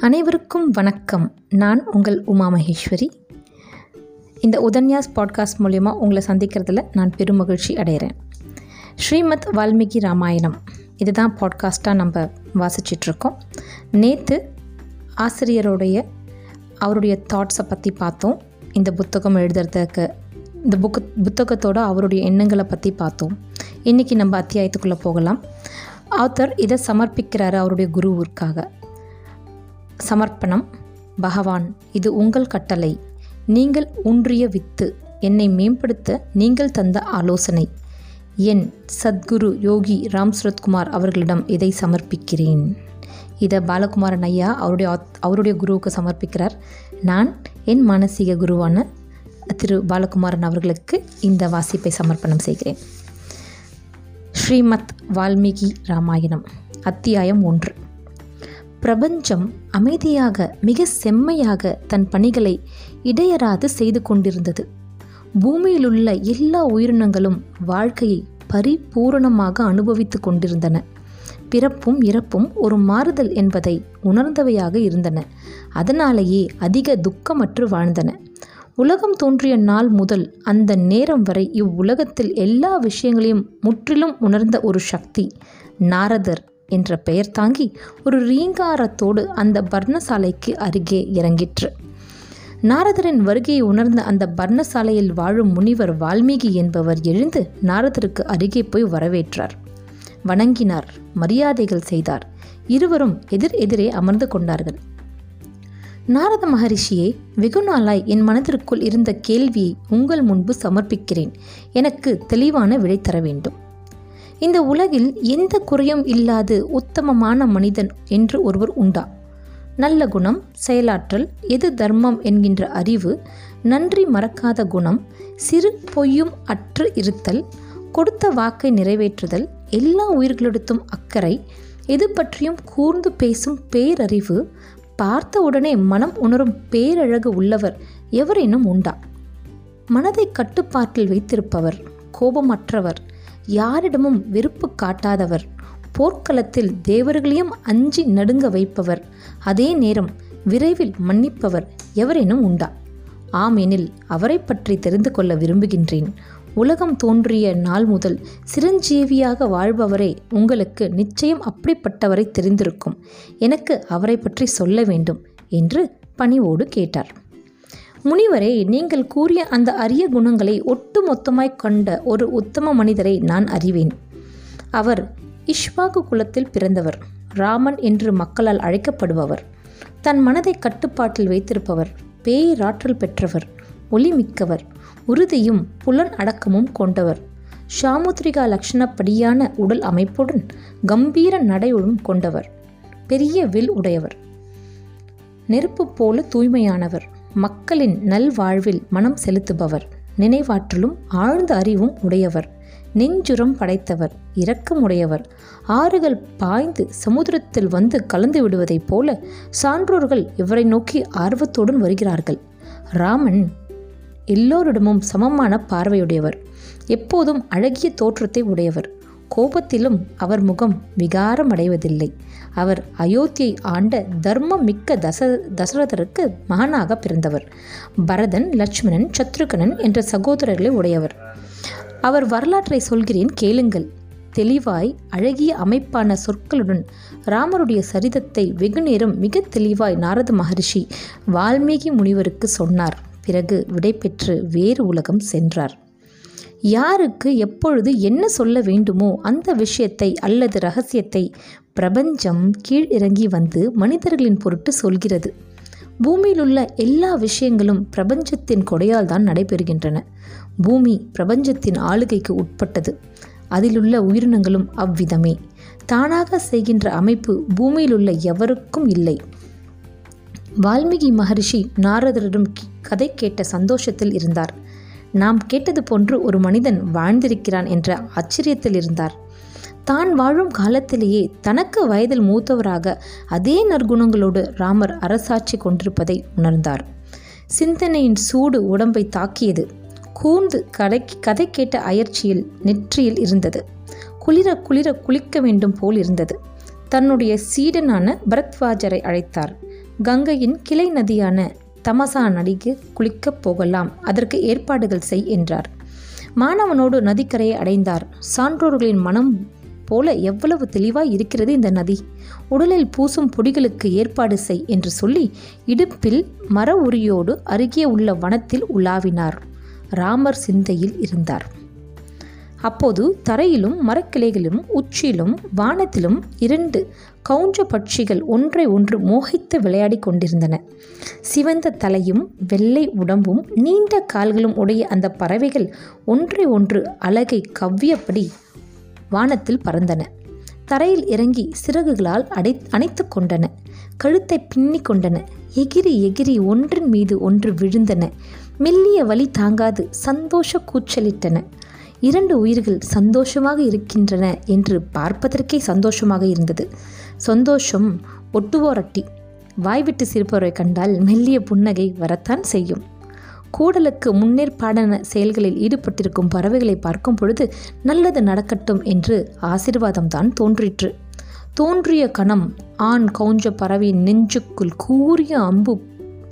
அனைவருக்கும் வணக்கம். நான் உங்கள் உமா மகேஸ்வரி. இந்த உதன்யாஸ் பாட்காஸ்ட் மூலயமா உங்களை சந்திக்கிறதுல நான் பெரும் மகிழ்ச்சி அடைகிறேன். ஸ்ரீமத் வால்மீகி ராமாயணம். இதுதான் பாட்காஸ்ட்டாக நம்ம வாசிச்சிட்ருக்கோம். நேற்று ஆசிரியருடைய அவருடைய தாட்ஸை பற்றி பார்த்தோம். இந்த புத்தகம் எழுதுறதுக்கு இந்த புக்கு புத்தகத்தோட அவருடைய எண்ணங்களை பற்றி பார்த்தோம். இன்றைக்கி நம்ம அத்தியாயத்துக்குள்ளே போகலாம். ஆத்தர் இதை சமர்ப்பிக்கிறாரு அவருடைய குருவிற்காக சமர்ப்பணம். பகவான் இது உங்கள் கட்டளை. நீங்கள் ஊன்றிய வித்து என்னை மேம்படுத்த நீங்கள் தந்த ஆலோசனை. என் சத்குரு யோகி ராம் சுரத்குமார் அவர்களிடம் இதை சமர்ப்பிக்கிறேன். இதை பாலகுமாரன் ஐயா அவருடைய அவருடைய குருவுக்கு சமர்ப்பிக்கிறார். நான் என் மானசீக குருவான திரு பாலகுமாரன் அவர்களுக்கு இந்த வாசிப்பை சமர்ப்பணம் செய்கிறேன். ஸ்ரீமத் வால்மீகி ராமாயணம் அத்தியாயம் ஒன்று. பிரபஞ்சம் அமைதியாக மிக செம்மையாக தன் பணிகளை இடையறாது செய்து கொண்டிருந்தது. பூமியிலுள்ள எல்லா உயிரினங்களும் வாழ்க்கையை பரிபூரணமாக அனுபவித்து கொண்டிருந்தன. பிறப்பும் இறப்பும் ஒரு மாறுதல் என்பதை உணர்ந்தவையாக இருந்தன. அதனாலேயே அதிக துக்கமற்று வாழ்ந்தன. உலகம் தோன்றிய நாள் முதல் அந்த நேரம் வரை இவ்வுலகத்தில் எல்லா விஷயங்களையும் முற்றிலும் உணர்ந்த ஒரு சக்தி நாரதர். என்ற பெயர் தாங்கி ஒரு ரீங்காரத்தோடு அந்த பர்ணசாலைக்கு அருகே இறங்கிற்று. நாரதரின் வருகையை உணர்ந்த அந்த பர்ணசாலையில் வாழும் முனிவர் வால்மீகி என்பவர் எழுந்து நாரதருக்கு அருகே போய் வரவேற்றார். வணங்கினார் மரியாதைகள் செய்தார். இருவரும் எதிர் எதிரே அமர்ந்து கொண்டார்கள். நாரத மகரிஷியே வெகு நாளாய் என் மனதிற்குள் இருந்த கேள்வியை உங்கள் முன்பு சமர்ப்பிக்கிறேன். எனக்கு தெளிவான விடை தர வேண்டும். இந்த உலகில் எந்த குறையும் இல்லாது உத்தமமான மனிதன் என்று ஒருவர் உண்டா? நல்ல குணம் செயலாற்றல் எது தர்மம் என்கின்ற அறிவு நன்றி மறக்காத குணம் சிறு பொய்யும் அற்று இருத்தல் கொடுத்த வாக்கை நிறைவேற்றுதல் எல்லா உயிர்களிடத்தும் அக்கறை எது பற்றியும் கூர்ந்து பேசும் பேரறிவு பார்த்த உடனே மனம் உணரும் பேரழகு உள்ளவர் எவரேனும் உண்டா? மனதை கட்டுப்பாட்டில் வைத்திருப்பவர் கோபமற்றவர் யாரிடமும் வெறுப்பு காட்டாதவர். போர்க்களத்தில் தேவர்களையும் அஞ்சி நடுங்க வைப்பவர். அதே நேரம் விரைவில் மன்னிப்பவர் எவரேனும் உண்டா? ஆம் எனில் அவரை பற்றி தெரிந்து கொள்ள விரும்புகின்றேன். உலகம் தோன்றிய நாள் முதல் சிரஞ்சீவியாக வாழ்பவரே உங்களுக்கு நிச்சயம் அப்படிப்பட்டவரை தெரிந்திருக்கும். எனக்கு அவரை பற்றி சொல்ல வேண்டும் என்று பணிவோடு கேட்டார். முனிவரே நீங்கள் கூறிய அந்த அரிய குணங்களை ஒட்டுமொத்தமாய் கொண்ட ஒரு உத்தம மனிதரை நான் அறிவேன். அவர் இஷ்வாகு குலத்தில் பிறந்தவர். ராமன் என்று மக்களால் அழைக்கப்படுபவர். தன் மனதை கட்டுப்பாட்டில் வைத்திருப்பவர். பேராற்றல் பெற்றவர். ஒளிமிக்கவர். உறுதியும் புலன் அடக்கமும் கொண்டவர். சாமுத்ரிகா லக்ஷணப்படியான உடல் அமைப்புடன் கம்பீர நடையுடன் கொண்டவர். பெரிய வில் உடையவர். நெருப்பு போல தூய்மையானவர். மக்களின் நல்வாழ்வில் மனம் செலுத்துபவர். நினைவாற்றலும் ஆழ்ந்த அறிவும் உடையவர். நெஞ்சுரம் படைத்தவர் இரக்கமுடையவர். ஆறுகள் பாய்ந்து சமுத்திரத்தில் வந்து கலந்து விடுவதைப் போல சான்றோர்கள் இவரை நோக்கி ஆர்வத்துடன் வருகிறார்கள். ராமன் எல்லோரிடமும் சமமான பார்வையுடையவர். எப்போதும் அழகிய தோற்றத்தை உடையவர். கோபத்திலும் அவர் முகம் விகாரமடைவதில்லை. அவர் அயோத்தியை ஆண்ட தர்மம் மிக்க தச தசரதருக்கு மகனாக பிறந்தவர். பரதன் லட்சுமணன் சத்ருகனன் என்ற சகோதரர்களை உடையவர். அவர் வரலாற்றை சொல்கிறேன் கேளுங்கள். தெளிவாய் அழகிய அமைப்பான சொற்களுடன் ராமருடைய சரிதத்தை வெகுநேரம் மிக தெளிவாய் நாரத மகரிஷி வால்மீகி முனிவருக்கு சொன்னார். பிறகு விடைபெற்று வேறு உலகம் சென்றார். யாருக்கு எப்பொழுது என்ன சொல்ல வேண்டுமோ அந்த விஷயத்தை அல்லது ரகசியத்தை பிரபஞ்சம் கீழ் இறங்கி வந்து மனிதர்களின் பொருட்டு சொல்கிறது. பூமியிலுள்ள எல்லா விஷயங்களும் பிரபஞ்சத்தின் கொடையால் தான் நடைபெறுகின்றன. பூமி பிரபஞ்சத்தின் ஆளுகைக்கு உட்பட்டது. அதிலுள்ள உயிரினங்களும் அவ்விதமே. தானாக செய்கின்ற அமைப்பு பூமியிலுள்ள எவருக்கும் இல்லை. வால்மீகி மகரிஷி நாரதரிடம் கி- கதை கேட்ட சந்தோஷத்தில் இருந்தார். நாம் கேட்டது போன்று ஒரு மனிதன் வாழ்ந்திருக்கிறான் என்ற ஆச்சரியத்தில் இருந்தார். தான் வாழும் காலத்திலேயே தனக்கு வயதில் மூத்தவராக அதே நற்குணங்களோடு ராமர் அரசாட்சி கொண்டிருப்பதை உணர்ந்தார். சிந்தனையின் சூடு உடம்பை தாக்கியது. கூர்ந்து கதை கதை கேட்ட அயற்சியில் நெற்றியில் இருந்தது. குளிர குளிர குளிக்க வேண்டும் போல் இருந்தது. தன்னுடைய சீடனான பரத்வாஜரை அழைத்தார். கங்கையின் கிளை நதியான தமசா நடிக்கு குளிக்கப் போகலாம். அதற்கு ஏற்பாடுகள் செய் என்றார். மாணவனோடு நதிக்கரையை அடைந்தார். சான்றோர்களின் மனம் போல எவ்வளவு தெளிவாய் இருக்கிறது இந்த நதி. உடலில் பூசும் பொடிகளுக்கு ஏற்பாடு செய் என்று சொல்லி இடுப்பில் மர உரியோடு அருகே உள்ள வனத்தில் உலாவினார். ராமர் சிந்தையில் இருந்தார். அப்போது தரையிலும் மரக்கிளைகளிலும் உச்சியிலும் வானத்திலும் இரண்டு கவுஞ்ச பட்சிகள் ஒன்றை ஒன்று மோகித்து விளையாடி கொண்டிருந்தன. சிவந்த தலையும் வெள்ளை உடம்பும் நீண்ட கால்களும் உடைய அந்த பறவைகள் ஒன்றை ஒன்று அழகை கவ்வியபடி வானத்தில் பறந்தன. தரையில் இறங்கி சிறகுகளால் அடை அணைத்து கொண்டன. கழுத்தை பின்னி கொண்டன. எகிரி எகிரி ஒன்றின் மீது ஒன்று விழுந்தன. மெல்லிய வலி தாங்காது சந்தோஷ கூச்சலிட்டன. இரண்டு உயிர்கள் சந்தோஷமாக இருக்கின்றன என்று பார்ப்பதற்கே சந்தோஷமாக இருந்தது. சந்தோஷம் ஒட்டுவோரட்டி. வாய்விட்டு சிரிப்பவரை கண்டால் மெல்லிய புன்னகை வரத்தான் செய்யும். கூடலுக்கு முன்னேற்பாடான செயல்களில் ஈடுபட்டிருக்கும் பறவைகளை பார்க்கும் பொழுது நல்லது நடக்கட்டும் என்று ஆசிர்வாதம்தான் தோன்றிற்று. தோன்றிய கணம் ஆண் கவுஞ்ச பறவையின் நெஞ்சுக்குள் கூறிய அம்பு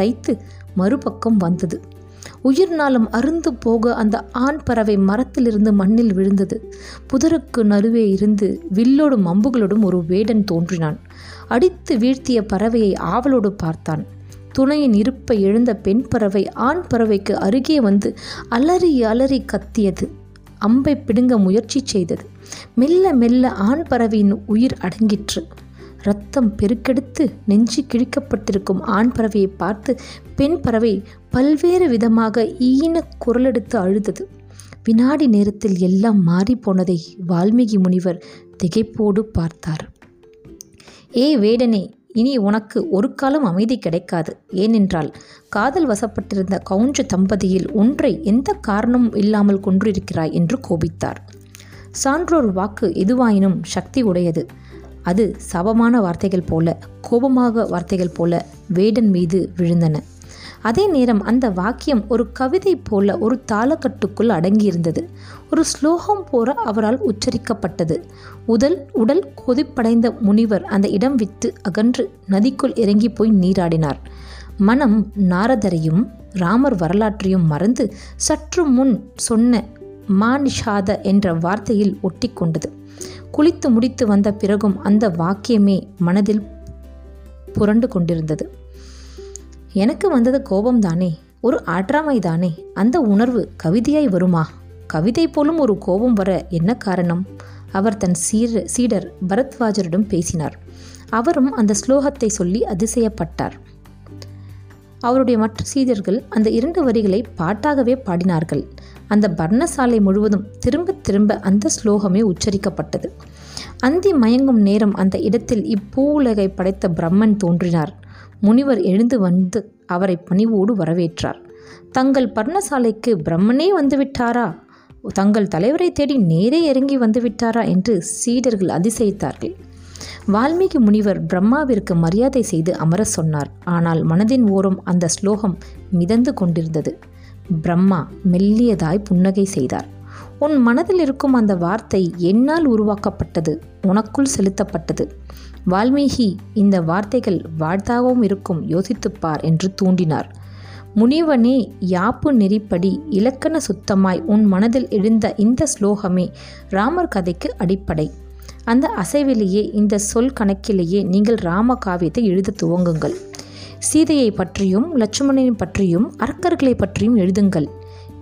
தைத்து மறுபக்கம் வந்தது. உயிர் அருந்து போக அந்த ஆண் பறவை மரத்திலிருந்து மண்ணில் விழுந்தது. புதருக்கு நடுவே இருந்து வில்லோடும் அம்புகளோடும் ஒரு வேடன் தோன்றினான். அடித்து வீழ்த்திய பறவையை ஆவலோடு பார்த்தான். துணையின் இருப்பை எழுந்த பெண் பறவை ஆண் பறவைக்கு அருகே வந்து அலறி அலறி கத்தியது. அம்பை பிடுங்க முயற்சி செய்தது. மெல்ல மெல்ல ஆண் பறவையின் உயிர் அடங்கிற்று. ரத்தம் பெருக்கெடுத்து நெஞ்சு கிழிக்கப்பட்டிருக்கும் ஆண் பறவையை பார்த்து பெண் பறவை பல்வேறு விதமாக ஈன குரலெடுத்து அழுதது. வினாடி நேரத்தில் எல்லாம் மாறிப்போனதை வால்மீகி முனிவர் திகைப்போடு பார்த்தார். ஏ வேடனே இனி உனக்கு ஒரு காலம் அமைதி கிடைக்காது. ஏனென்றால் காதல் வசப்பட்டிருந்த கவுஞ்ச தம்பதியில் ஒன்றை எந்த காரணமும் இல்லாமல் கொன்றிருக்கிறாய் என்று கோபித்தார். சான்றோர் வாக்கு எதுவாயினும் சக்தி உடையது. அது சபமான வார்த்தைகள் போல கோபமாக வார்த்தைகள் போல வேடன் மீது விழுந்தன. அதே நேரம் அந்த வாக்கியம் ஒரு கவிதை போல ஒரு தாளக்கட்டுக்குள் அடங்கியிருந்தது. ஒரு ஸ்லோகம் போல அவரால் உச்சரிக்கப்பட்டது. உடல் உடல் கொதிப்படைந்த முனிவர் அந்த இடம் விட்டு அகன்று நதிக்குள் இறங்கி போய் நீராடினார். மனம் நாரதரையும் ராமர் வரலாற்றையும் மறந்து சற்று முன் சொன்ன மானிஷாத என்ற வார்த்தையில் ஒட்டிக்கொண்டது. குளித்து முடித்து வந்த பிறகும் அந்த வாக்கியமே மனதில் புரண்டு கொண்டிருந்தது. எனக்கு வந்தது கோபம்தானே? ஒரு ஆற்றாமை தானே அந்த உணர்வு கவிதையாய் வருமா? கவிதை போலும் ஒரு கோபம் வர என்ன காரணம்? அவர் தன் சீர சீடர் பரத்வாஜரிடம் பேசினார். அவரும் அந்த ஸ்லோகத்தை சொல்லி அதிசயப்பட்டார். அவருடைய மற்ற சீடர்கள் அந்த இரண்டு வரிகளை பாட்டாகவே பாடினார்கள். அந்த பர்ணசாலை முழுவதும் திரும்ப திரும்ப அந்த ஸ்லோகமே உச்சரிக்கப்பட்டது. அந்தி மயங்கும் நேரம் அந்த இடத்தில் இப்பூவுலகை படைத்த பிரம்மன் தோன்றினார். முனிவர் எழுந்து வந்து அவரை பணிவோடு வரவேற்றார். தங்கள் பர்ணசாலைக்கு பிரம்மனே வந்துவிட்டாரா? தங்கள் தலைவரை தேடி நேரே இறங்கி வந்துவிட்டாரா என்று சீடர்கள் அதிசயித்தார்கள். வால்மீகி முனிவர் பிரம்மாவிற்கு மரியாதை செய்து அமர சொன்னார். ஆனால் மனதின் ஓரம் அந்த ஸ்லோகம் மிதந்து கொண்டிருந்தது. பிரம்மா மெல்லியதாய் புன்னகை செய்தார். உன் மனதில் இருக்கும் அந்த வார்த்தை என்னால் உருவாக்கப்பட்டது உனக்குள் செலுத்தப்பட்டது. வால்மீகி இந்த வார்த்தைகள் வாழ்த்தாகவும் இருக்கும் யோசித்துப்பார் என்று தூண்டினார். முனிவனே யாப்பு நெறிப்படி இலக்கண சுத்தமாய் உன் மனதில் எழுந்த இந்த ஸ்லோகமே ராமர் கதைக்கு அடிப்படை. அந்த அசைவிலேயே இந்த சொல் கணக்கிலேயே நீங்கள் ராம காவியத்தை எழுத துவங்குங்கள். சீதையை பற்றியும் லட்சுமணனை பற்றியும் அரக்கர்களை பற்றியும் எழுதுங்கள்.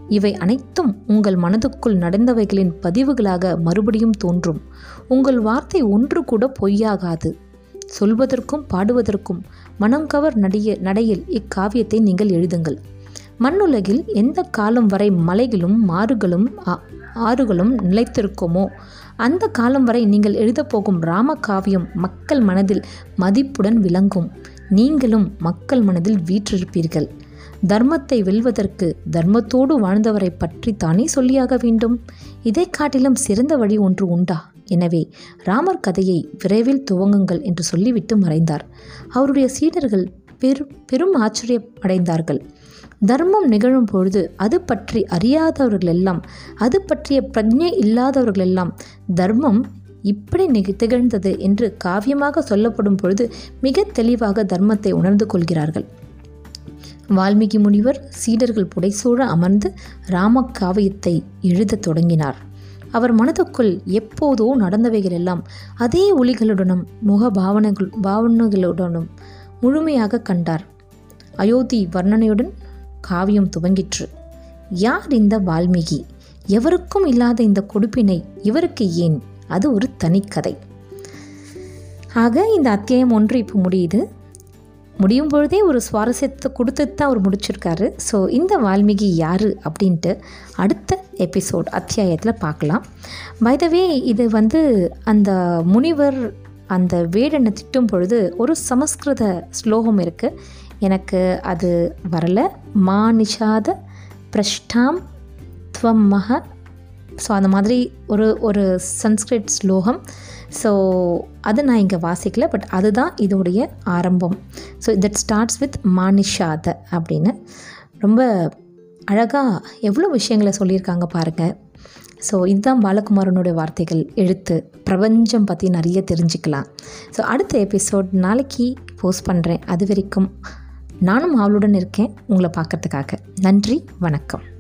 இவை அனைத்தும் உங்கள் மனதுக்குள் நடந்தவைகளின் பதிவுகளாக மறுபடியும் தோன்றும். உங்கள் வார்த்தை ஒன்று கூட பொய்யாகாது. சொல்வதற்கும் பாடுவதற்கும் மனங்கவர் நடிய நடையில் இக்காவியத்தை நீங்கள் எழுதுங்கள். மண்ணுலகில் எந்த காலம் வரை மலைகளும் மாறுகளும் ஆறுகளும் நிலைத்திருக்குமோ அந்த காலம் வரை நீங்கள் எழுதப்போகும் ராம காவியம் மக்கள் மனதில் மதிப்புடன் விளங்கும். நீங்களும் மக்கள் மனதில் வீற்றிருப்பீர்கள். தர்மத்தை வெல்வதற்கு தர்மத்தோடு வாழ்ந்தவரை பற்றி தானே சொல்லியாக வேண்டும்? இதை காட்டிலும் சிறந்த வழி ஒன்று உண்டா? எனவே ராமர் கதையை விரைவில் துவங்குங்கள் என்று சொல்லிவிட்டு மறைந்தார். அவருடைய சீடர்கள் பெரும் பெரும் ஆச்சரியம் அடைந்தார்கள் தர்மம் நிகழும் பொழுது அது பற்றி அறியாதவர்களெல்லாம் அது பற்றிய பிரஜை இல்லாதவர்களெல்லாம் தர்மம் இப்படி நிக திகழ்ந்தது என்று காவியமாக சொல்லப்படும் பொழுது மிக தெளிவாக தர்மத்தை உணர்ந்து கொள்கிறார்கள். வால்மீகி முனிவர் சீடர்கள் புடைசூழ அமர்ந்து ராமக்காவியத்தை எழுதத் தொடங்கினார். அவர் மனதுக்குள் எப்போதோ நடந்தவைகள் எல்லாம் அதே ஒளிகளுடனும் முக பாவனைகள் பாவனைகளுடனும் முழுமையாக கண்டார். அயோத்தி வர்ணனையுடன் காவியம் துவங்கிற்று. யார் இந்த வால்மீகி? எவருக்கும் இல்லாத இந்த கொடுப்பினை இவருக்கு ஏன் அது ஒரு தனிக்கதை. ஆக இந்த அத்தியாயம் ஒன்று இப்போ முடியுது. முடியும் பொழுதே ஒரு சுவாரஸ்யத்தை கொடுத்துட்டு தான் அவர் முடிச்சிருக்காரு. ஸோ இந்த வால்மீகி யார் அப்படின்ட்டு அடுத்த எபிசோட் அத்தியாயத்தில் பார்க்கலாம். பைதவே இது வந்து அந்த முனிவர் அந்த வேடனை திட்டும் பொழுது ஒரு சமஸ்கிருத ஸ்லோகம் இருக்குது எனக்கு அது வரல. மா நிஷாத பிரஷ்டாம் துவம் மக ஸோ அந்த மாதிரி ஒரு ஒரு சன்ஸ்கிரிட் ஸ்லோகம். ஸோ அது நான் இங்கே வாசிக்கல பட் அதுதான் இதோடைய ஆரம்பம். ஸோ தட் ஸ்டார்ட்ஸ் வித் மானிஷாத அப்படின்னு. ரொம்ப அழகாக எவ்வளோ விஷயங்களை சொல்லியிருக்காங்க பாருங்கள் ஸோ இதுதான் பாலகுமாரனுடைய வார்த்தைகள். எழுத்து. பிரபஞ்சம் பற்றி நிறைய தெரிஞ்சுக்கலாம். ஸோ அடுத்த எபிசோட் நாளைக்கு போஸ்ட் பண்ணுறேன் அது வரைக்கும் நானும் அவளுடன் இருக்கேன். உங்களை பார்க்கறதுக்காக. நன்றி வணக்கம்.